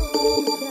Música